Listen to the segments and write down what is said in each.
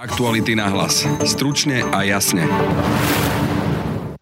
Aktuality na hlas. Stručne a jasne.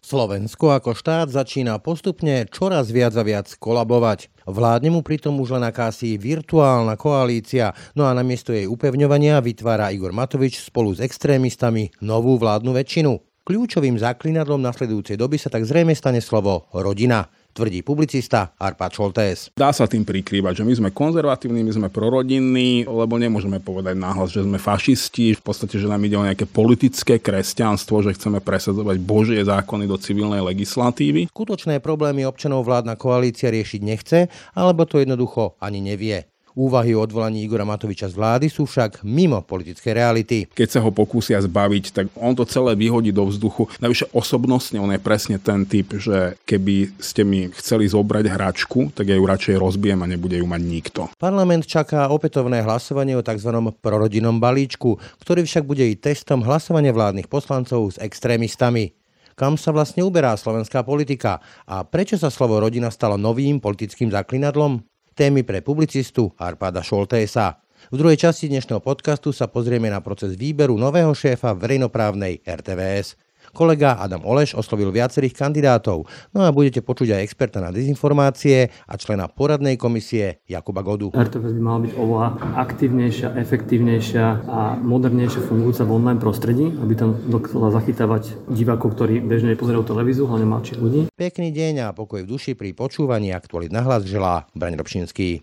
Slovensko ako štát začína postupne čoraz viac a viac kolabovať. Vládne mu pritom už len akási virtuálna koalícia, no a namiesto jej upevňovania vytvára Igor Matovič spolu s extrémistami novú vládnu väčšinu. Kľúčovým zaklinadlom nasledujúcej doby sa tak zrejme stane slovo rodina tvrdí publicista Arpad Šoltés. Dá sa tým prikrývať, že my sme konzervatívni, my sme prorodinní, lebo nemôžeme povedať náhlas, že sme fašisti, v podstate, že nám ide o nejaké politické kresťanstvo, že chceme presadzovať Božie zákony do civilnej legislatívy. Skutočné problémy občanov vládna koalícia riešiť nechce, alebo to jednoducho ani nevie. Úvahy o odvolaní Igora Matoviča z vlády sú však mimo politickej reality. Keď sa ho pokúsia zbaviť, tak on to celé vyhodí do vzduchu. Najvyššie osobnostne on je presne ten typ, že keby ste mi chceli zobrať hračku, tak ja ju radšej rozbijem a nebude ju mať nikto. Parlament čaká opätovné hlasovanie o tzv. prorodinnom balíčku, ktorý však bude i testom hlasovania vládnych poslancov s extrémistami kam sa vlastne uberá slovenská politika a prečo sa slovo rodina stalo novým politickým zaklinadlom? Témy pre publicistu Arpada Šoltésa. V druhej časti dnešného podcastu sa pozrieme na proces výberu nového šéfa verejnoprávnej RTVS. Kolega Adam Oleš oslovil viacerých kandidátov, no a budete počuť aj experta na dezinformácie a člena poradnej komisie Jakuba Godu. RTVS by mala byť oveľa aktívnejšia, efektívnejšia a modernejšia fungujúca v online prostredí, aby tam dokázala zachytávať divákov, ktorí bežne pozerajú televíziu, hlavne mladších ľudí. Pekný deň a pokoj v duši pri počúvaní aktualit na hlas želá Braň Robšinský.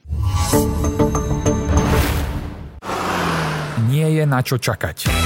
Nie je na čo čakať.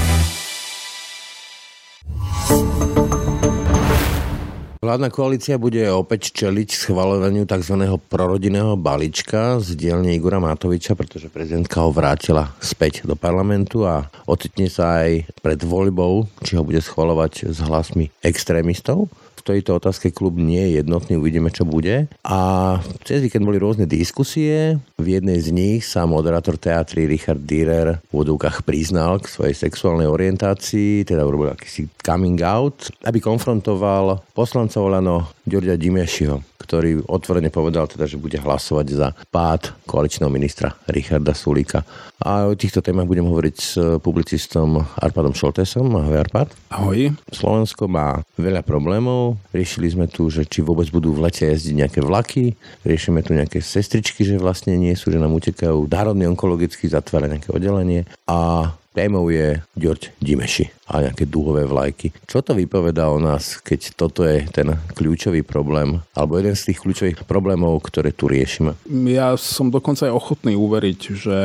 Vládna koalícia bude opäť čeliť schvalovaniu tzv. prorodinného balíčka z dielne Igora Matoviča, pretože prezidentka ho vrátila späť do parlamentu a ocitne sa aj pred voľbou, či ho bude schvalovať s hlasmi extrémistov v tejto otázke klub nie je jednotný, uvidíme, čo bude. A cez víkend boli rôzne diskusie. V jednej z nich sa moderátor teatry Richard Dürer v vodúkach priznal k svojej sexuálnej orientácii, teda urobil akýsi coming out, aby konfrontoval poslanca Olano Ďorďa Dimešiho ktorý otvorene povedal teda, že bude hlasovať za pád koaličného ministra Richarda Sulíka. A o týchto témach budem hovoriť s publicistom Arpadom Šoltesom. Ahoj Arpad. Ahoj. Slovensko má veľa problémov. Riešili sme tu, že či vôbec budú v lete jazdiť nejaké vlaky. Riešime tu nejaké sestričky, že vlastne nie sú, že nám utekajú. Národný onkologický zatvára nejaké oddelenie. A témou je Ďorď Dimeši a nejaké dúhové vlajky. Čo to vypovedá o nás, keď toto je ten kľúčový problém, alebo jeden z tých kľúčových problémov, ktoré tu riešime? Ja som dokonca aj ochotný uveriť, že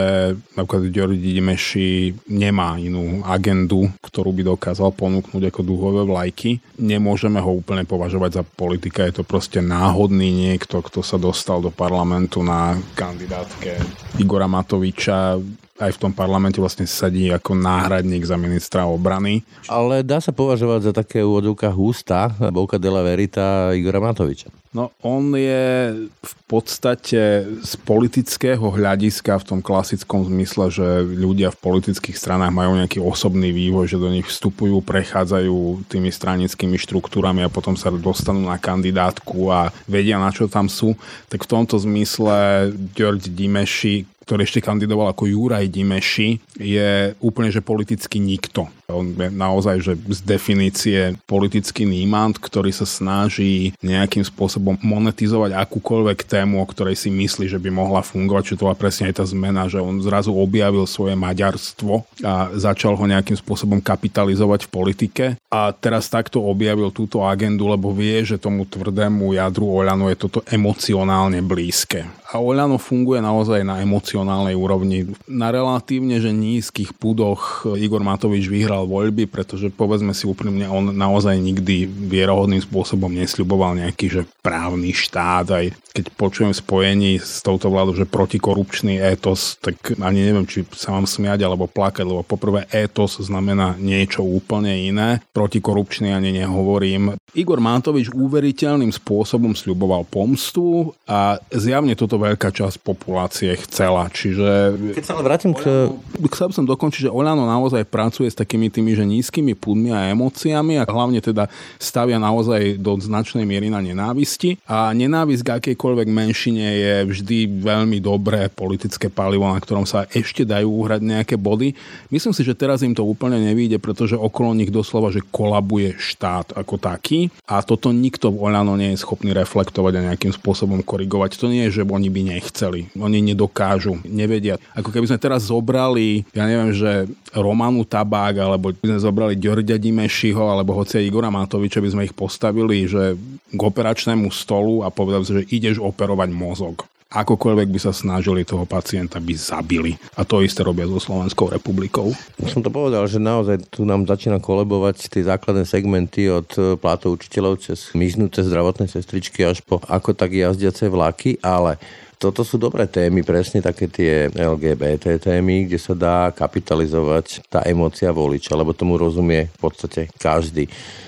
napríklad Ďordi Dimeši nemá inú agendu, ktorú by dokázal ponúknuť ako dúhové vlajky. Nemôžeme ho úplne považovať za politika, je to proste náhodný niekto, kto sa dostal do parlamentu na kandidátke Igora Matoviča aj v tom parlamente vlastne sedí ako náhradník za ministra obrany. Ale dá sa považovať za také úvodovka hústa, Boka de la Verita Igora Matoviča. No on je v podstate z politického hľadiska v tom klasickom zmysle, že ľudia v politických stranách majú nejaký osobný vývoj, že do nich vstupujú, prechádzajú tými stranickými štruktúrami a potom sa dostanú na kandidátku a vedia, na čo tam sú. Tak v tomto zmysle George Dimeši, ktorý ešte kandidoval ako Juraj Dimeši, je úplne, že politicky nikto. On je naozaj, že z definície politický nímant, ktorý sa snaží nejakým spôsobom monetizovať akúkoľvek tému, o ktorej si myslí, že by mohla fungovať, čo to bola presne aj tá zmena, že on zrazu objavil svoje maďarstvo a začal ho nejakým spôsobom kapitalizovať v politike a teraz takto objavil túto agendu, lebo vie, že tomu tvrdému jadru Oľano je toto emocionálne blízke. A Oľano funguje naozaj na emocionálnej úrovni. Na relatívne, že nízkych púdoch Igor Matovič vyhral voľby, pretože povedzme si úprimne, on naozaj nikdy vierohodným spôsobom nesľuboval nejaký že právny štát. Aj keď počujem spojení s touto vládou, že protikorupčný étos, tak ani neviem, či sa mám smiať alebo plakať, lebo poprvé étos znamená niečo úplne iné. Protikorupčný ani nehovorím. Igor Matovič úveriteľným spôsobom sľuboval pomstu a zjavne toto veľká časť populácie chcela. Čiže... Keď sa ale vrátim k... Chcel som dokončiť, že Oľano naozaj pracuje s takými tými, že nízkymi púdmi a emóciami a hlavne teda stavia naozaj do značnej miery na nenávisti. A nenávisť k akejkoľvek menšine je vždy veľmi dobré politické palivo, na ktorom sa ešte dajú uhrať nejaké body. Myslím si, že teraz im to úplne nevíde, pretože okolo nich doslova, že kolabuje štát ako taký a toto nikto v Oľano nie je schopný reflektovať a nejakým spôsobom korigovať. To nie je, že oni by nechceli. Oni nedokážu, nevedia. Ako keby sme teraz zobrali, ja neviem, že Romanu Tabák, alebo by sme zobrali Ďorďa Dimešiho, alebo hoci Igora Matoviča, by sme ich postavili, že k operačnému stolu a povedali, že ideš operovať mozog akokoľvek by sa snažili toho pacienta by zabili. A to isté robia so Slovenskou republikou. Som to povedal, že naozaj tu nám začína kolebovať tie základné segmenty od e, plátov učiteľov cez myznuté zdravotné sestričky až po ako tak jazdiace vlaky, ale toto sú dobré témy, presne také tie LGBT témy, kde sa dá kapitalizovať tá emócia voliča, lebo tomu rozumie v podstate každý.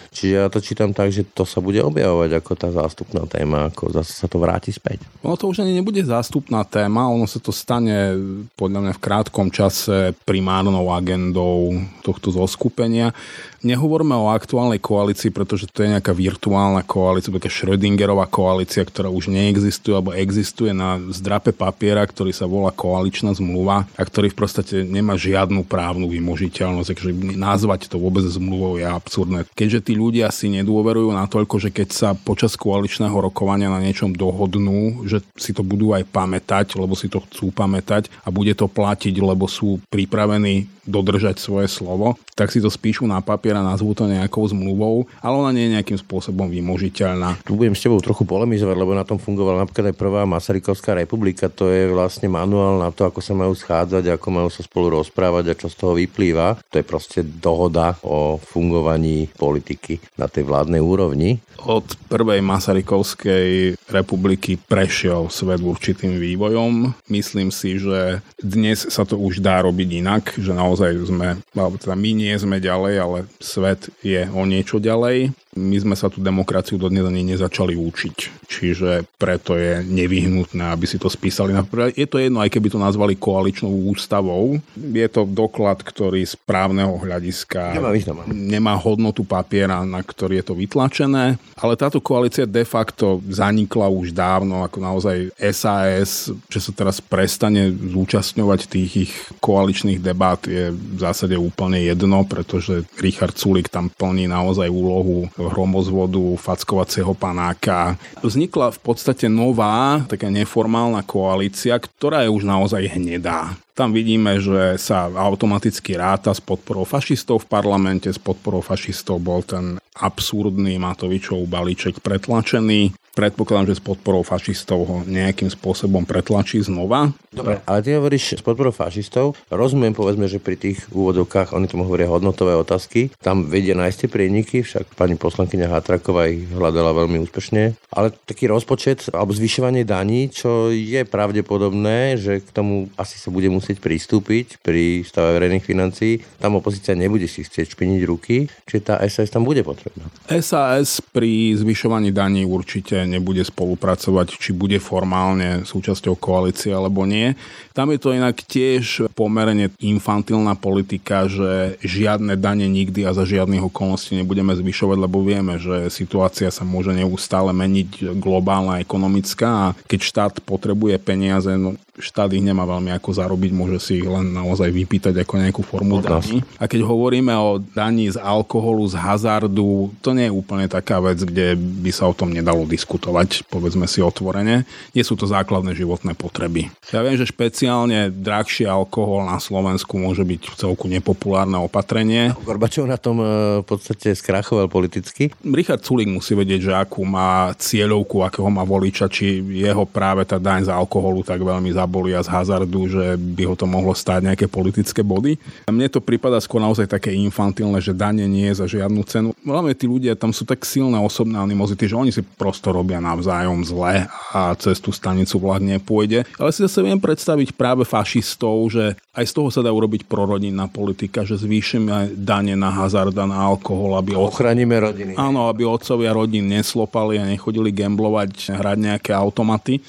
Čiže ja to čítam tak, že to sa bude objavovať ako tá zástupná téma, ako zase sa to vráti späť. Ono to už ani nebude zástupná téma, ono sa to stane podľa mňa v krátkom čase primárnou agendou tohto zoskupenia. Nehovorme o aktuálnej koalícii, pretože to je nejaká virtuálna koalícia, taká Schrödingerová koalícia, ktorá už neexistuje alebo existuje na zdrape papiera, ktorý sa volá koaličná zmluva a ktorý v podstate nemá žiadnu právnu vymožiteľnosť. Takže nazvať to vôbec zmluvou je absurdné. Keďže tí ľudia si nedôverujú natoľko, že keď sa počas koaličného rokovania na niečom dohodnú, že si to budú aj pamätať, lebo si to chcú pamätať a bude to platiť, lebo sú pripravení dodržať svoje slovo, tak si to spíšu na papier a nazvú to nejakou zmluvou, ale ona nie je nejakým spôsobom vymožiteľná. Tu budem s tebou trochu polemizovať, lebo na tom fungovala napríklad aj prvá Masarykovská republika, to je vlastne manuál na to, ako sa majú schádzať, ako majú sa spolu rozprávať a čo z toho vyplýva. To je proste dohoda o fungovaní politiky na tej vládnej úrovni. Od prvej Masarykovskej republiky prešiel svet určitým vývojom. Myslím si, že dnes sa to už dá robiť inak, že naozaj sme, alebo teda my nie sme ďalej, ale svet je o niečo ďalej my sme sa tú demokraciu dodnes ani nezačali učiť. Čiže preto je nevyhnutné, aby si to spísali. Je to jedno, aj keby to nazvali koaličnou ústavou. Je to doklad, ktorý z právneho hľadiska nemá, nemá hodnotu papiera, na ktorý je to vytlačené. Ale táto koalícia de facto zanikla už dávno, ako naozaj SAS, že sa teraz prestane zúčastňovať tých ich koaličných debát je v zásade úplne jedno, pretože Richard Sulik tam plní naozaj úlohu hromozvodu, fackovacieho panáka. Vznikla v podstate nová, taká neformálna koalícia, ktorá je už naozaj hnedá. Tam vidíme, že sa automaticky ráta s podporou fašistov v parlamente, s podporou fašistov bol ten absurdný Matovičov balíček pretlačený. Predpokladám, že s podporou fašistov ho nejakým spôsobom pretlačí znova. Dobre, ale ty hovoríš s podporou fašistov. Rozumiem, povedzme, že pri tých úvodovkách, oni tomu hovoria hodnotové otázky, tam vedia nájsť tie prieniky, však pani poslankyňa Hatraková ich hľadala veľmi úspešne. Ale taký rozpočet alebo zvyšovanie daní, čo je pravdepodobné, že k tomu asi sa bude musieť pristúpiť pri stave verejných financií, tam opozícia nebude si chcieť špiniť ruky, čiže tá SAS tam bude potrebná. SAS pri zvyšovaní daní určite nebude spolupracovať, či bude formálne súčasťou koalície alebo nie. Tam je to inak tiež pomerne infantilná politika, že žiadne dane nikdy a za žiadnych okolností nebudeme zvyšovať, lebo vieme, že situácia sa môže neustále meniť globálna, ekonomická a keď štát potrebuje peniaze, no štát ich nemá veľmi ako zarobiť, môže si ich len naozaj vypýtať ako nejakú formu daní. A keď hovoríme o daní z alkoholu, z hazardu, to nie je úplne taká vec, kde by sa o tom nedalo diskutovať, povedzme si otvorene. Nie sú to základné životné potreby. Ja viem, že špeciálne drahší alkohol na Slovensku môže byť v celku nepopulárne opatrenie. Gorbačov na tom e, v podstate skrachoval politicky. Richard Sulik musí vedieť, že akú má cieľovku, akého má voliča, či jeho práve tá daň z alkoholu tak veľmi zabavuje paraboly a z hazardu, že by ho to mohlo stáť nejaké politické body. A mne to prípada skôr naozaj také infantilné, že dane nie je za žiadnu cenu. Hlavne tí ľudia tam sú tak silné osobné animozity, že oni si prosto robia navzájom zle a cez tú stanicu vlak nepôjde. Ale si zase viem predstaviť práve fašistov, že aj z toho sa dá urobiť prorodinná politika, že zvýšime dane na hazard a na alkohol, aby... Ochránime rodiny. Áno, aby otcovia rodín neslopali a nechodili gamblovať, hrať nejaké automaty.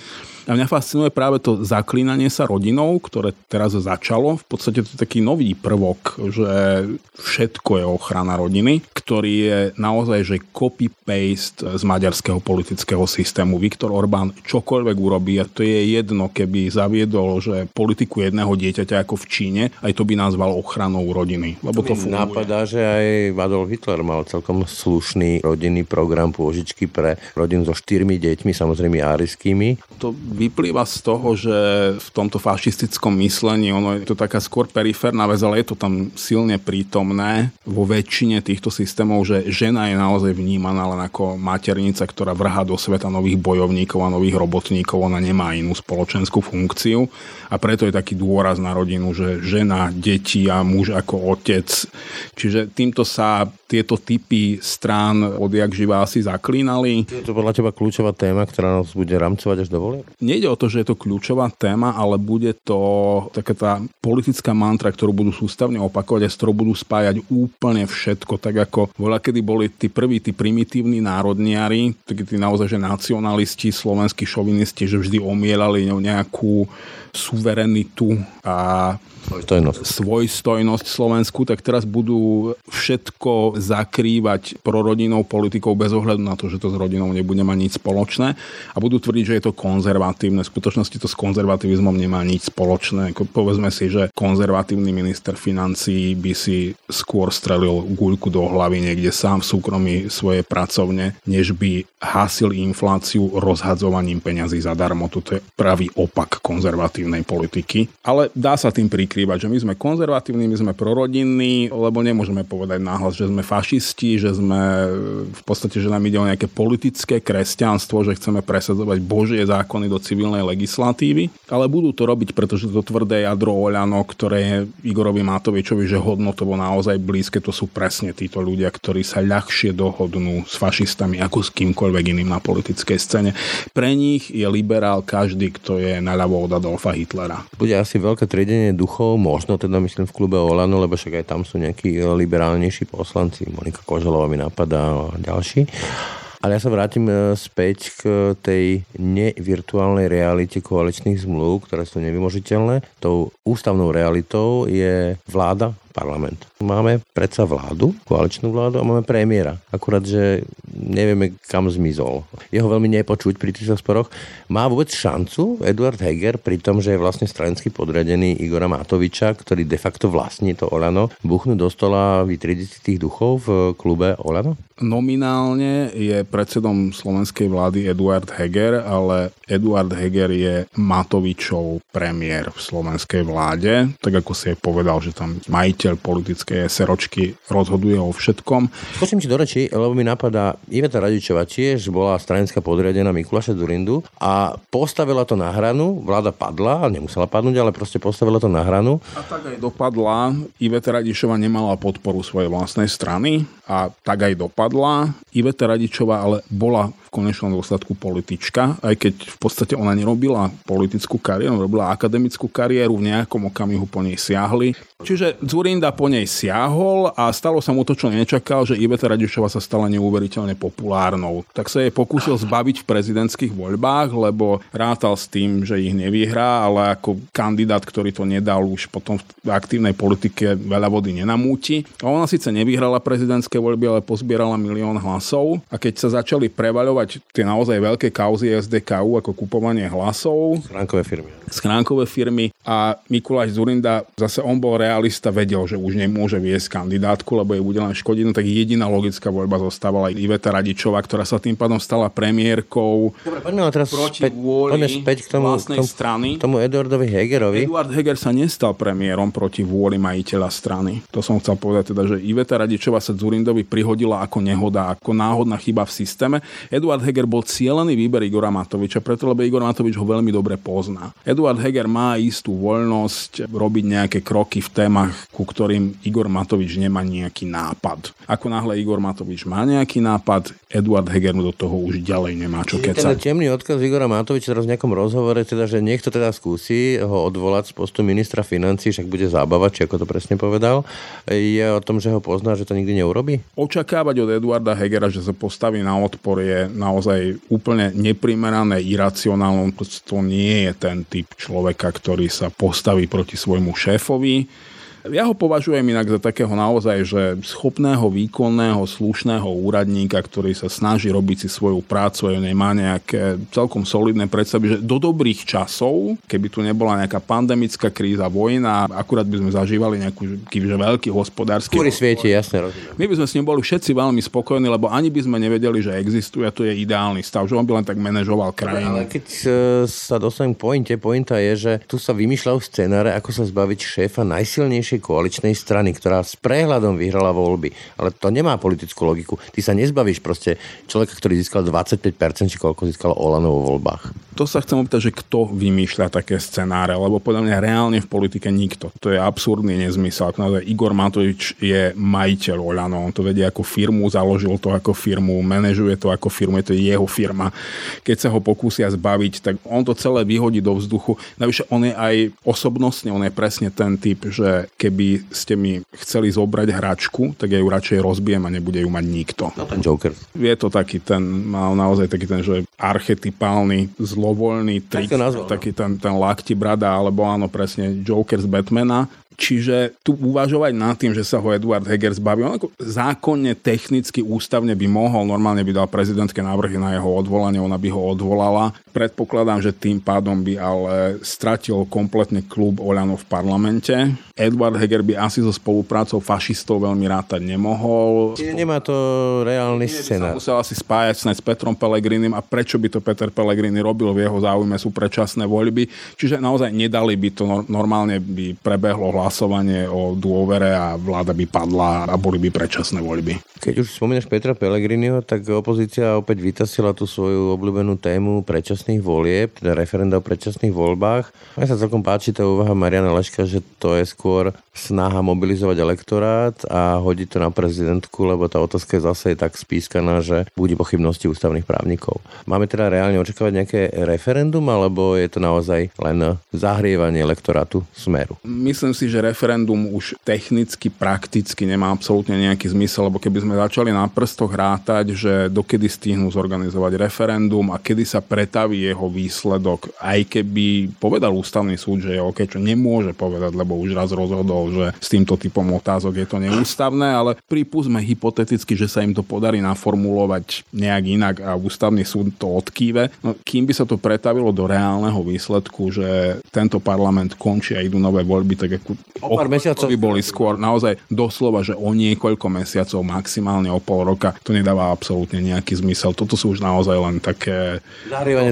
A mňa fascinuje práve to zaklínanie sa rodinou, ktoré teraz začalo. V podstate to je taký nový prvok, že všetko je ochrana rodiny, ktorý je naozaj že copy-paste z maďarského politického systému. Viktor Orbán čokoľvek urobí a to je jedno, keby zaviedol, že politiku jedného dieťaťa ako v Číne, aj to by nazval ochranou rodiny. Lebo to funguje. Napadá, že aj Adolf Hitler mal celkom slušný rodinný program pôžičky pre rodinu so štyrmi deťmi, samozrejme áriskými. To vyplýva z toho, že v tomto fašistickom myslení, ono je to taká skôr periférna vec, ale je to tam silne prítomné vo väčšine týchto systémov, že žena je naozaj vnímaná len ako maternica, ktorá vrhá do sveta nových bojovníkov a nových robotníkov, ona nemá inú spoločenskú funkciu a preto je taký dôraz na rodinu, že žena, deti a muž ako otec. Čiže týmto sa tieto typy strán odjak živá asi zaklínali. Je to podľa teba kľúčová téma, ktorá nás bude ramcovať až do volieb? Nejde o to, že je to kľúčová téma, ale bude to taká tá politická mantra, ktorú budú sústavne opakovať a s ktorou budú spájať úplne všetko, tak ako voľa, kedy boli tí prví, tí primitívni národniari, takí tí naozaj, že nacionalisti, slovenskí šovinisti, že vždy omielali nejakú suverenitu a svojstojnosť. svojstojnosť Slovensku, tak teraz budú všetko zakrývať prorodinnou politikou bez ohľadu na to, že to s rodinou nebude mať nič spoločné a budú tvrdiť, že je to konzervatívne. V skutočnosti to s konzervativizmom nemá nič spoločné. Povedzme si, že konzervatívny minister financí by si skôr strelil guľku do hlavy niekde sám v súkromí svojej pracovne, než by hasil infláciu rozhadzovaním peňazí zadarmo. Toto je pravý opak konzervatívnej politiky. Ale dá sa tým prikryť skrývať, že my sme konzervatívni, my sme prorodinní, lebo nemôžeme povedať náhlas, že sme fašisti, že sme v podstate, že nám ide o nejaké politické kresťanstvo, že chceme presadzovať Božie zákony do civilnej legislatívy, ale budú to robiť, pretože to tvrdé jadro Oľano, ktoré je Igorovi Matovičovi, že hodnotovo naozaj blízke, to sú presne títo ľudia, ktorí sa ľahšie dohodnú s fašistami ako s kýmkoľvek iným na politickej scéne. Pre nich je liberál každý, kto je naľavo od Adolfa Hitlera. Bude asi veľké triedenie duchov možno teda myslím v klube Olano, lebo však aj tam sú nejakí liberálnejší poslanci, Monika Koželová mi napadá a ďalší. Ale ja sa vrátim e, späť k tej nevirtuálnej realite koaličných zmluv, ktoré sú nevymožiteľné. Tou ústavnou realitou je vláda, parlament. Máme predsa vládu, koaličnú vládu a máme premiéra. Akurát, že nevieme, kam zmizol. Jeho veľmi nepočuť pri týchto sporoch. Má vôbec šancu Eduard Heger pri tom, že je vlastne stranický podriadený Igora Matoviča, ktorý de facto vlastní to Olano, buchnúť do stola vytriediť tých duchov v klube Olano? Nominálne je predsedom slovenskej vlády Eduard Heger, ale Eduard Heger je Matovičov premiér v slovenskej vláde, tak ako si aj povedal, že tam majiteľ politickej seročky rozhoduje o všetkom. Skočím ti do reči, lebo mi napadá, Iveta Radičová tiež bola stranická podriadená Mikuláša Durindu a postavila to na hranu, vláda padla, nemusela padnúť, ale proste postavila to na hranu. A tak aj dopadla. Iveta Radičová nemala podporu svojej vlastnej strany a tak aj dopadla. Iveta Radičová ale bola v konečnom dôsledku politička, aj keď v podstate ona nerobila politickú kariéru, robila akademickú kariéru, v nejakom okamihu po nej siahli. Čiže Zurinda po nej siahol a stalo sa mu to, čo nečakal, že Iveta Radičová sa stala neuveriteľne populárnou. Tak sa jej pokúsil zbaviť v prezidentských voľbách, lebo rátal s tým, že ich nevyhrá, ale ako kandidát, ktorý to nedal už potom v aktívnej politike veľa vody nenamúti. A ona síce nevyhrala prezidentské voľby, ale pozbierala milión hlasov a keď sa začali prevaľovať tie naozaj veľké kauzy SDKU ako kupovanie hlasov. Schránkové firmy. Schránkové firmy a Mikuláš Zurinda, zase on bol realista, vedel, že už nemôže viesť kandidátku, lebo je bude len škodiť, no tak jediná logická voľba zostávala Iveta Radičová, ktorá sa tým pádom stala premiérkou Dobre, poďme teraz proti späť, poďme späť k tomu, k tomu, strany. K tomu Eduardovi Hegerovi. Eduard Heger sa nestal premiérom proti vôli majiteľa strany. To som chcel povedať teda, že Iveta Radičová sa Zurindovi prihodila ako nehoda, ako náhodná chyba v systéme. Eduard Eduard Heger bol cieľený výber Igora Matoviča, preto lebo Igor Matovič ho veľmi dobre pozná. Eduard Heger má istú voľnosť robiť nejaké kroky v témach, ku ktorým Igor Matovič nemá nejaký nápad. Ako náhle Igor Matovič má nejaký nápad, Eduard Heger do toho už ďalej nemá čo kecať. Ten temný odkaz Igora Matoviča teraz v nejakom rozhovore, teda, že niekto teda skúsi ho odvolať z postu ministra financí, však bude zábava, či ako to presne povedal, je o tom, že ho pozná, že to nikdy neurobi? Očakávať od Eduarda Hegera, že sa postaví na odpor je naozaj úplne neprimerané, iracionálne. To nie je ten typ človeka, ktorý sa postaví proti svojmu šéfovi ja ho považujem inak za takého naozaj, že schopného, výkonného, slušného úradníka, ktorý sa snaží robiť si svoju prácu a nemá nejaké celkom solidné predstavy, že do dobrých časov, keby tu nebola nejaká pandemická kríza, vojna, akurát by sme zažívali nejaký že veľký hospodársky... Ktorý sviete, jasne rozumiem. My by sme s ním boli všetci veľmi spokojní, lebo ani by sme nevedeli, že existuje a to je ideálny stav, že on by len tak manažoval krajinu. Ale keď e, sa dostanem k pointe, pointa je, že tu sa vymýšľajú scenáre, ako sa zbaviť šéfa najsilnejšie najsilnejšej koaličnej strany, ktorá s prehľadom vyhrala voľby. Ale to nemá politickú logiku. Ty sa nezbavíš proste človeka, ktorý získal 25%, či koľko získalo Olano vo voľbách. To sa chcem opýtať, že kto vymýšľa také scenáre, lebo podľa mňa reálne v politike nikto. To je absurdný nezmysel. Naozaj Igor Matovič je majiteľ Olano, on to vedie ako firmu, založil to ako firmu, manažuje to ako firmu, je to jeho firma. Keď sa ho pokúsia zbaviť, tak on to celé vyhodí do vzduchu. Navyše on je aj osobnostne, on je presne ten typ, že keby ste mi chceli zobrať hračku, tak ja ju radšej rozbijem a nebude ju mať nikto. No ten Joker. Je to taký ten, mal naozaj taký ten, že archetypálny, zlovoľný trik, tak taký ten, ten lakti brada, alebo áno, presne Joker z Batmana Čiže tu uvažovať nad tým, že sa ho Eduard Heger zbaví, on ako zákonne, technicky, ústavne by mohol, normálne by dal prezidentské návrhy na jeho odvolanie, ona by ho odvolala. Predpokladám, že tým pádom by ale stratil kompletne klub Oľano v parlamente. Eduard Heger by asi so spoluprácou fašistov veľmi rátať nemohol. Čiže nemá to reálny scénar. Musel asi spájať s Petrom Pelegrinim a prečo by to Peter Pellegrini robil v jeho záujme sú predčasné voľby. Čiže naozaj nedali by to, normálne by prebehlo hlas hlasovanie o dôvere a vláda by padla a boli by predčasné voľby. Keď už spomínaš Petra Pellegriniho, tak opozícia opäť vytasila tú svoju obľúbenú tému predčasných volieb, teda referenda o predčasných voľbách. Mne sa celkom páči tá úvaha Mariana Leška, že to je skôr snaha mobilizovať elektorát a hodiť to na prezidentku, lebo tá otázka je zase tak spískaná, že bude pochybnosti ústavných právnikov. Máme teda reálne očakávať nejaké referendum, alebo je to naozaj len zahrievanie elektorátu smeru? Myslím si, že že referendum už technicky, prakticky nemá absolútne nejaký zmysel, lebo keby sme začali na prstoch rátať, že dokedy stihnú zorganizovať referendum a kedy sa pretaví jeho výsledok, aj keby povedal ústavný súd, že je OK, čo nemôže povedať, lebo už raz rozhodol, že s týmto typom otázok je to neústavné, ale pripúsme hypoteticky, že sa im to podarí naformulovať nejak inak a ústavný súd to odkýve. No, kým by sa to pretavilo do reálneho výsledku, že tento parlament končí a idú nové voľby, tak ako O pár mesiacov by boli skôr naozaj doslova, že o niekoľko mesiacov, maximálne o pol roka, to nedáva absolútne nejaký zmysel. Toto sú už naozaj len také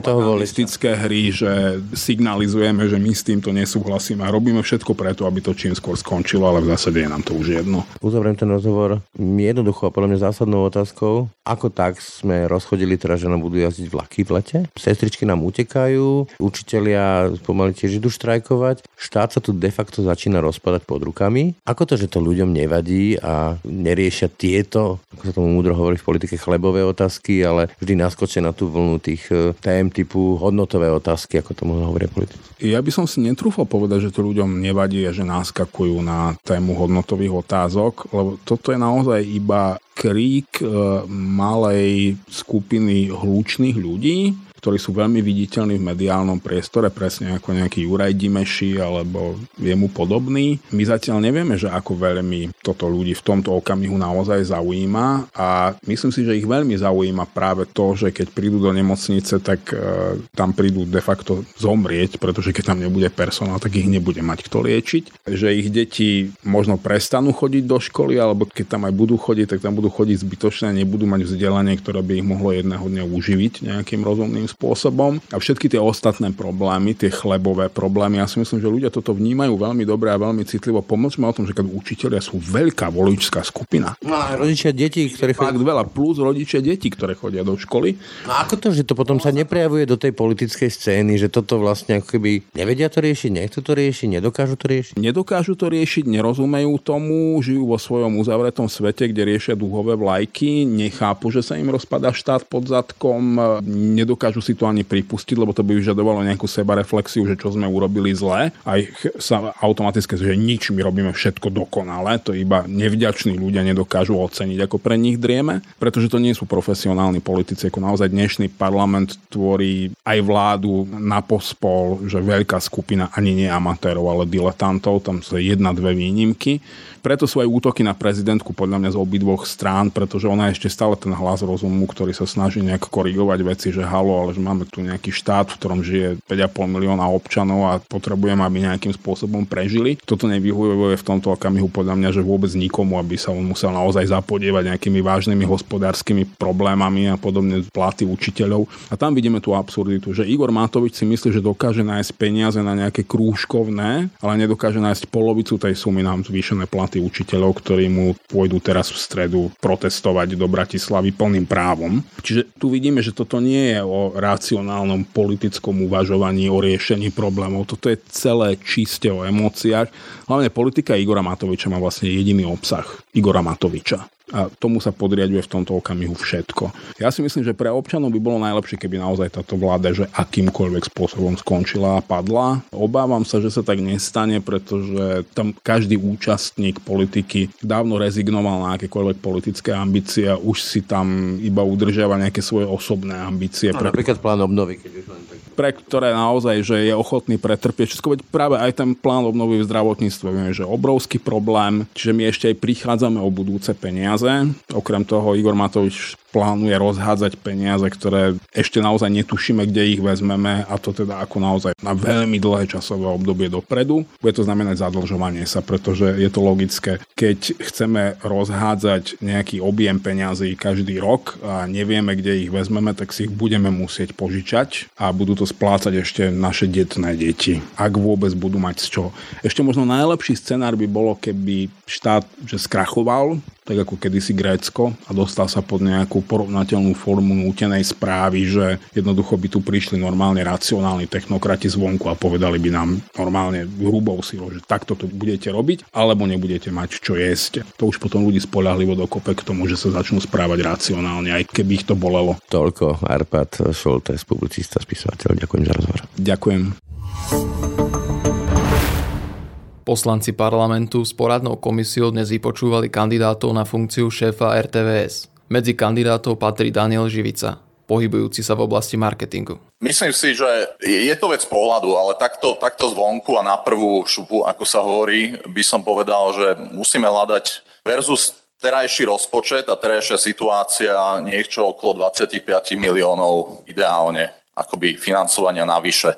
toho hry, že signalizujeme, že my s týmto nesúhlasíme a robíme všetko preto, aby to čím skôr skončilo, ale v zásade je nám to už jedno. Uzavriem ten rozhovor jednoducho a podľa mňa zásadnou otázkou. Ako tak sme rozchodili teda, že nám budú jazdiť vlaky v lete? Sestričky nám utekajú, učitelia pomaly tiež idú štrajkovať. Štát sa tu de facto začína rozpadať pod rukami. Ako to, že to ľuďom nevadí a neriešia tieto, ako sa tomu múdro hovorí v politike, chlebové otázky, ale vždy naskočia na tú vlnu tých e, tém typu hodnotové otázky, ako tomu hovoria politici. Ja by som si netrúfal povedať, že to ľuďom nevadí a že naskakujú na tému hodnotových otázok, lebo toto je naozaj iba krík e, malej skupiny hlučných ľudí, ktorí sú veľmi viditeľní v mediálnom priestore, presne ako nejaký Juraj Dimeši alebo jemu podobný. My zatiaľ nevieme, že ako veľmi toto ľudí v tomto okamihu naozaj zaujíma a myslím si, že ich veľmi zaujíma práve to, že keď prídu do nemocnice, tak e, tam prídu de facto zomrieť, pretože keď tam nebude personál, tak ich nebude mať kto liečiť. Že ich deti možno prestanú chodiť do školy, alebo keď tam aj budú chodiť, tak tam budú chodiť zbytočne nebudú mať vzdelanie, ktoré by ich mohlo jedného dňa uživiť nejakým rozumným nejakým spôsobom a všetky tie ostatné problémy, tie chlebové problémy, ja si myslím, že ľudia toto vnímajú veľmi dobre a veľmi citlivo. Pomôžme o tom, že keď učiteľia sú veľká voličská skupina. No a rodičia detí, ktoré chodia... Fakt veľa, plus rodičia detí, ktoré chodia do školy. No ako to, že to potom sa neprejavuje do tej politickej scény, že toto vlastne ako keby nevedia to riešiť, nechcú to riešiť, nedokážu to riešiť? Nedokážu to riešiť, nerozumejú tomu, žijú vo svojom uzavretom svete, kde riešia duhové vlajky, nechápu, že sa im rozpada štát pod zadkom, nedokážu si to ani pripustiť, lebo to by vyžadovalo nejakú sebareflexiu, že čo sme urobili zle. Aj sa automaticky, že nič, my robíme všetko dokonale, to iba nevďační ľudia nedokážu oceniť, ako pre nich drieme, pretože to nie sú profesionálni politici, ako naozaj dnešný parlament tvorí aj vládu na pospol, že veľká skupina ani nie amatérov, ale diletantov, tam sú jedna, dve výnimky preto sú aj útoky na prezidentku podľa mňa z obidvoch strán, pretože ona je ešte stále ten hlas rozumu, ktorý sa snaží nejak korigovať veci, že halo, ale že máme tu nejaký štát, v ktorom žije 5,5 milióna občanov a potrebujeme, aby nejakým spôsobom prežili. Toto nevyhovuje v tomto okamihu podľa mňa, že vôbec nikomu, aby sa on musel naozaj zapodievať nejakými vážnymi hospodárskymi problémami a podobne platy učiteľov. A tam vidíme tú absurditu, že Igor Matovič si myslí, že dokáže nájsť peniaze na nejaké krúžkovné, ale nedokáže nájsť polovicu tej sumy nám zvýšené platy učiteľov, ktorí mu pôjdu teraz v stredu protestovať do Bratislavy plným právom. Čiže tu vidíme, že toto nie je o racionálnom politickom uvažovaní, o riešení problémov. Toto je celé čiste o emóciách. Hlavne politika Igora Matoviča má vlastne jediný obsah. Igora Matoviča a tomu sa podriaduje v tomto okamihu všetko. Ja si myslím, že pre občanov by bolo najlepšie, keby naozaj táto vláda, že akýmkoľvek spôsobom skončila a padla. Obávam sa, že sa tak nestane, pretože tam každý účastník politiky dávno rezignoval na akékoľvek politické ambície a už si tam iba udržiava nejaké svoje osobné ambície. No, pre... Napríklad plán obnovy, keď už len tak pre ktoré naozaj že je ochotný pretrpieť všetko. Veď práve aj ten plán obnovy v zdravotníctve vieme, že obrovský problém, čiže my ešte aj prichádzame o budúce peniaze. Okrem toho Igor Matovič plánuje rozhádzať peniaze, ktoré ešte naozaj netušíme, kde ich vezmeme a to teda ako naozaj na veľmi dlhé časové obdobie dopredu. Bude to znamenať zadlžovanie sa, pretože je to logické. Keď chceme rozhádzať nejaký objem peňazí každý rok a nevieme, kde ich vezmeme, tak si ich budeme musieť požičať a budú to splácať ešte naše detné deti, ak vôbec budú mať z čoho. Ešte možno najlepší scenár by bolo, keby štát že skrachoval, tak ako kedysi Grécko a dostal sa pod nejakú porovnateľnú formu nútenej správy, že jednoducho by tu prišli normálne racionálni technokrati zvonku a povedali by nám normálne hrubou silou, že takto to budete robiť, alebo nebudete mať čo jesť. To už potom ľudí spolahlivo dokope k tomu, že sa začnú správať racionálne, aj keby ich to bolelo. Toľko Arpad Šoltes, publicista, spisovateľ. Ďakujem za rozhovor. Ďakujem. Poslanci parlamentu s poradnou komisiou dnes vypočúvali kandidátov na funkciu šéfa RTVS. Medzi kandidátov patrí Daniel Živica, pohybujúci sa v oblasti marketingu. Myslím si, že je to vec pohľadu, ale takto, takto zvonku a na prvú šupu, ako sa hovorí, by som povedal, že musíme hľadať versus terajší rozpočet a terajšia situácia niečo okolo 25 miliónov ideálne akoby financovania navyše.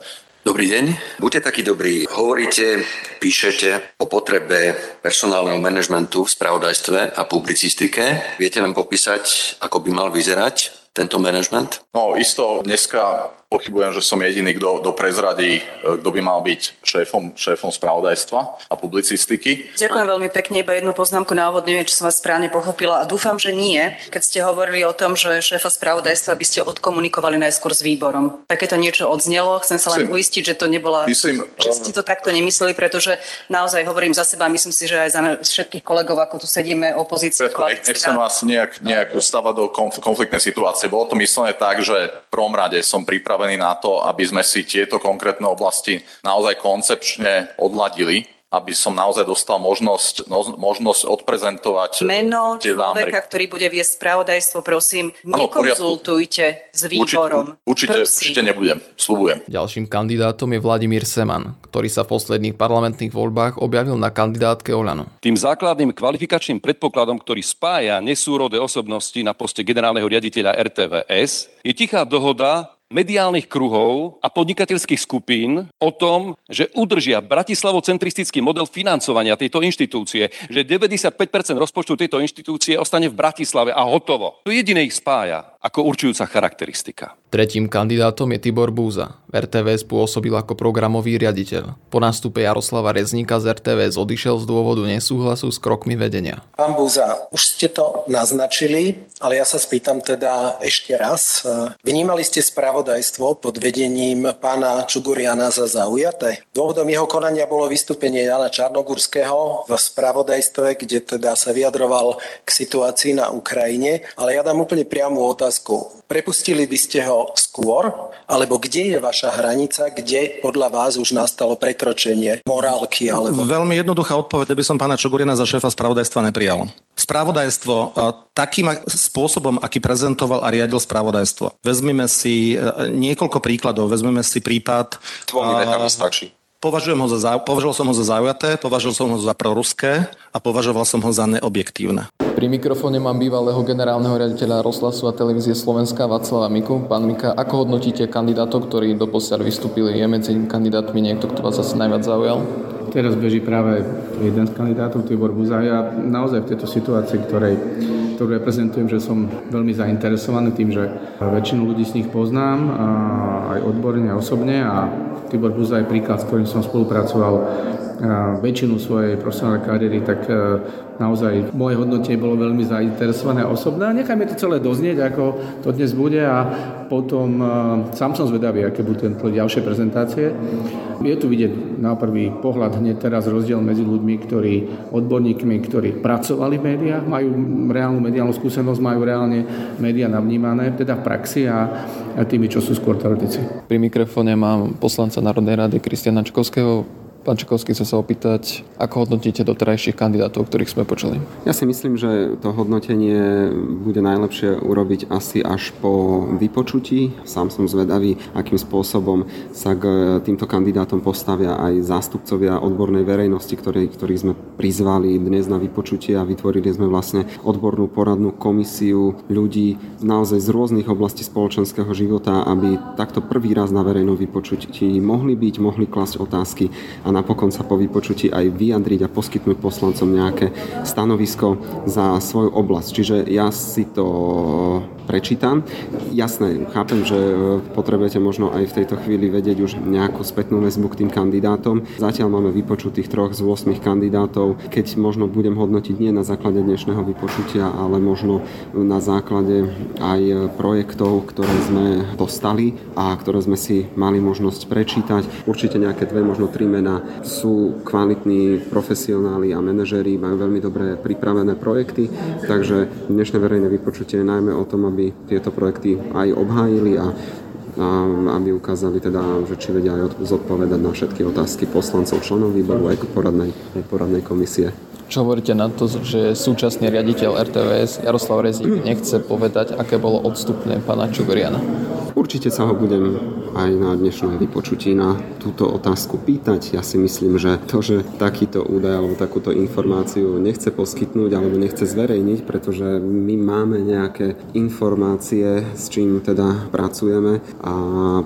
Dobrý deň. Buďte takí dobrí. Hovoríte, píšete o potrebe personálneho manažmentu v spravodajstve a publicistike. Viete nám popísať, ako by mal vyzerať tento manažment? No isto dneska Pochybujem, že som jediný, kto, kto prezradí, e, kto by mal byť šéfom, šéfom spravodajstva a publicistiky. Ďakujem veľmi pekne, iba jednu poznámku na úvod, neviem, či som vás správne pochopila a dúfam, že nie, keď ste hovorili o tom, že šéfa spravodajstva by ste odkomunikovali najskôr s výborom. Takéto niečo odznelo, chcem sa len myslím, uistiť, že to nebola, myslím, že ste to takto nemysleli, pretože naozaj hovorím za seba, myslím si, že aj za všetkých kolegov, ako tu sedíme, opozície, koalícia. Nechcem vás nejak, nejak stávať do konfliktnej situácie. Bolo to myslené tak, že v prvom rade som pripravený pripravení na to, aby sme si tieto konkrétne oblasti naozaj koncepčne odladili aby som naozaj dostal možnosť, no, možnosť odprezentovať Meno človeka, ktorý bude viesť spravodajstvo, prosím, nekonzultujte s výborom. Určite, určite, určite nebudem, slúbujem. Ďalším kandidátom je Vladimír Seman, ktorý sa v posledných parlamentných voľbách objavil na kandidátke Olano. Tým základným kvalifikačným predpokladom, ktorý spája nesúrodé osobnosti na poste generálneho riaditeľa RTVS, je tichá dohoda mediálnych kruhov a podnikateľských skupín o tom, že udržia bratislavocentristický model financovania tejto inštitúcie, že 95% rozpočtu tejto inštitúcie ostane v Bratislave a hotovo. To jediné ich spája. Ako určujúca charakteristika. Tretím kandidátom je Tibor Búza. V RTVS pôsobil ako programový riaditeľ. Po nástupe Jaroslava Rezníka z RTVS odišiel z dôvodu nesúhlasu s krokmi vedenia. Pán Búza, už ste to naznačili, ale ja sa spýtam teda ešte raz. Vnímali ste spravodajstvo pod vedením pána Čuguriana za zaujaté? Dôvodom jeho konania bolo vystúpenie Jana Čarnogurského v spravodajstve, kde teda sa vyjadroval k situácii na Ukrajine, ale ja dám úplne priamu otázku. Prepustili by ste ho skôr, alebo kde je vaša hranica, kde podľa vás už nastalo prekročenie morálky? Alebo... Veľmi jednoduchá odpoveď, by som pána Čogurina za šéfa spravodajstva neprijal. Spravodajstvo takým spôsobom, aký prezentoval a riadil spravodajstvo. Vezmime si e, niekoľko príkladov. Vezmeme si prípad... Dvomi vetami stačí. Považujem ho za, považoval som ho za zaujaté, považoval som ho za proruské a považoval som ho za neobjektívne. Pri mikrofóne mám bývalého generálneho riaditeľa Rozhlasu a televízie Slovenska Václava Miku. Pán Mika, ako hodnotíte kandidátov, ktorí doposiaľ vystúpili? Je medzi kandidátmi niekto, kto vás asi najviac zaujal? Teraz beží práve jeden z kandidátov, Tibor Buzaj. Ja naozaj v tejto situácii, ktorej, ktorú reprezentujem, že som veľmi zainteresovaný tým, že väčšinu ľudí z nich poznám, aj odborne, osobne a Tibor Buza je príklad, s ktorým som spolupracoval väčšinu svojej profesionálnej kariéry, tak naozaj moje hodnotenie bolo veľmi zainteresované a osobné. Nechajme to celé doznieť, ako to dnes bude a potom e, sám som zvedavý, aké budú tie ďalšie prezentácie. Je tu vidieť na prvý pohľad hneď teraz rozdiel medzi ľuďmi, ktorí, odborníkmi, ktorí pracovali v médiách, majú reálnu mediálnu skúsenosť, majú reálne médiá navnímané, teda v praxi a tými, čo sú skôr teoretici. Pri mikrofóne mám poslanca Národnej rady Kristiana Čkovského. Pán Čekovský, chcem sa opýtať, ako hodnotíte doterajších kandidátov, ktorých sme počuli? Ja si myslím, že to hodnotenie bude najlepšie urobiť asi až po vypočutí. Sám som zvedavý, akým spôsobom sa k týmto kandidátom postavia aj zástupcovia odbornej verejnosti, ktorý, ktorých sme prizvali dnes na vypočutie a vytvorili sme vlastne odbornú poradnú komisiu ľudí naozaj z rôznych oblastí spoločenského života, aby takto prvý raz na verejnom vypočutí mohli byť, mohli klasť otázky a napokon sa po vypočutí aj vyjadriť a poskytnúť poslancom nejaké stanovisko za svoju oblasť. Čiže ja si to prečítam. Jasné, chápem, že e, potrebujete možno aj v tejto chvíli vedieť už nejakú spätnú väzbu k tým kandidátom. Zatiaľ máme vypočutých troch z 8 kandidátov. Keď možno budem hodnotiť nie na základe dnešného vypočutia, ale možno na základe aj projektov, ktoré sme dostali a ktoré sme si mali možnosť prečítať. Určite nejaké dve, možno tri mená sú kvalitní profesionáli a manažéri, majú veľmi dobre pripravené projekty, takže dnešné verejné vypočutie je najmä o tom, aby aby tieto projekty aj obhájili a a aby ukázali teda, že či vedia aj zodpovedať na všetky otázky poslancov, členov výboru aj poradnej, poradnej komisie. Čo hovoríte na to, že súčasný riaditeľ RTVS Jaroslav Rezík nechce povedať, aké bolo odstupné pána Čugoriana? Určite sa ho budem aj na dnešnom vypočutí na túto otázku pýtať. Ja si myslím, že to, že takýto údaj alebo takúto informáciu nechce poskytnúť alebo nechce zverejniť, pretože my máme nejaké informácie, s čím teda pracujeme a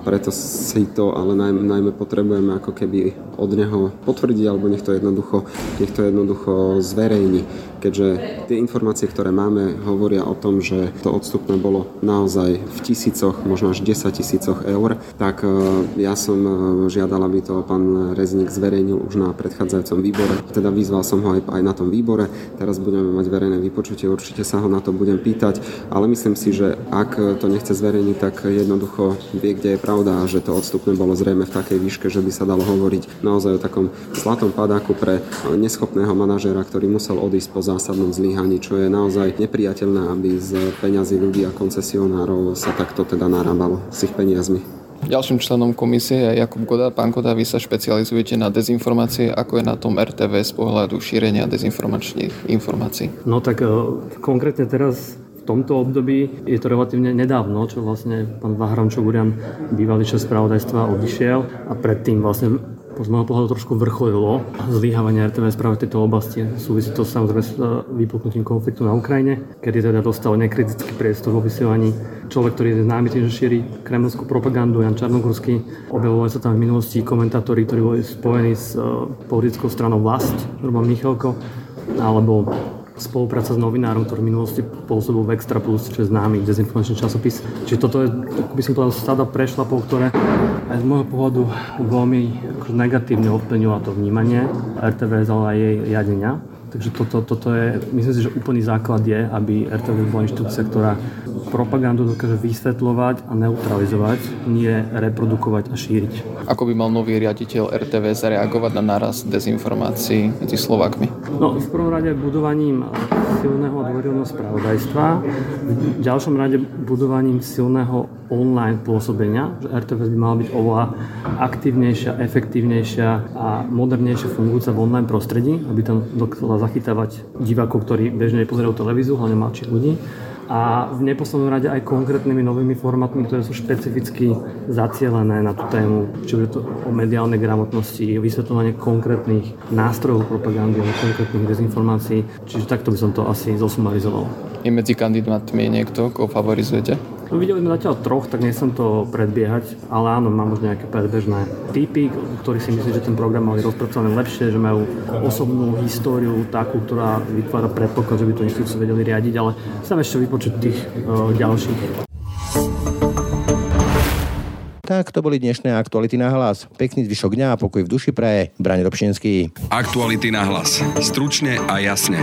preto si to ale najmä, najmä potrebujeme ako keby od neho potvrdiť alebo nech to jednoducho, nech to jednoducho zverejní keďže tie informácie, ktoré máme, hovoria o tom, že to odstupné bolo naozaj v tisícoch, možno až 10 tisícoch eur, tak e, ja som e, žiadal, aby to pán Rezník zverejnil už na predchádzajúcom výbore. Teda vyzval som ho aj, aj na tom výbore. Teraz budeme mať verejné vypočutie, určite sa ho na to budem pýtať, ale myslím si, že ak to nechce zverejniť, tak jednoducho vie, kde je pravda, že to odstupné bolo zrejme v takej výške, že by sa dalo hovoriť naozaj o takom zlatom padáku pre neschopného manažéra, ktorý musel odísť po zásadnom zlyhaní, čo je naozaj nepriateľné, aby z peňazí ľudí a koncesionárov sa takto teda narábalo s ich peniazmi. Ďalším členom komisie je Jakub Goda. Pán Goda, vy sa špecializujete na dezinformácie. Ako je na tom RTV z pohľadu šírenia dezinformačných informácií? No tak e, konkrétne teraz v tomto období je to relatívne nedávno, čo vlastne pán Vahram Čogurian, bývalý šéf spravodajstva, odišiel a predtým vlastne z môjho pohľadu trošku vrcholilo zlyhávanie RTVS práve v tejto oblasti. Súvisí to samozrejme s e, vypuknutím konfliktu na Ukrajine, kedy teda dostal nekritický priestor vo vysielaní človek, ktorý je známy tým, že šíri kremelskú propagandu, Jan Čarnogórsky. Objavovali sa tam v minulosti komentátori, ktorí boli spojení s uh, politickou stranou vlast, Roman Michalko, alebo spolupráca s novinárom, ktorý v minulosti pôsobil v Extra Plus, čo je známy dezinformačný časopis. Čiže toto je, by som povedal, sada prešlapov, ktoré aj z môjho pohľadu veľmi akože negatívne ovplyvnilo to vnímanie RTVS, ale aj jej riadenia. Takže toto, toto je, myslím si, že úplný základ je, aby RTV bola inštitúcia, ktorá propagandu dokáže vysvetľovať a neutralizovať, nie reprodukovať a šíriť. Ako by mal nový riaditeľ RTV zareagovať na naraz dezinformácií medzi Slovakmi? No, v prvom rade budovaním silného a dôverilného spravodajstva, v ďalšom rade budovaním silného online pôsobenia, že RTV by mala byť oveľa aktívnejšia, efektívnejšia a modernejšia fungujúca v online prostredí, aby tam dokázala zachytávať divákov, ktorí bežne nepozerajú televíziu, hlavne mladších ľudí a v neposlednom rade aj konkrétnymi novými formátmi, ktoré sú špecificky zacielené na tú tému, či je to o mediálnej gramotnosti, vysvetľovanie konkrétnych nástrojov propagandy, konkrétnych dezinformácií. Čiže takto by som to asi zosumarizoval. Je medzi kandidátmi niekto, koho favorizujete? No, videli sme zatiaľ troch, tak nechcem to predbiehať, ale áno, mám možno nejaké predbežné typy, ktorí si myslí, že ten program mali rozpracované lepšie, že majú osobnú históriu takú, ktorá vytvára predpoklad, že by to inštitúciu vedeli riadiť, ale chcem ešte vypočuť tých uh, ďalších. Tak to boli dnešné aktuality na hlas. Pekný zvyšok dňa a pokoj v duši praje. Brane Robšinský. Aktuality na hlas. Stručne a jasne.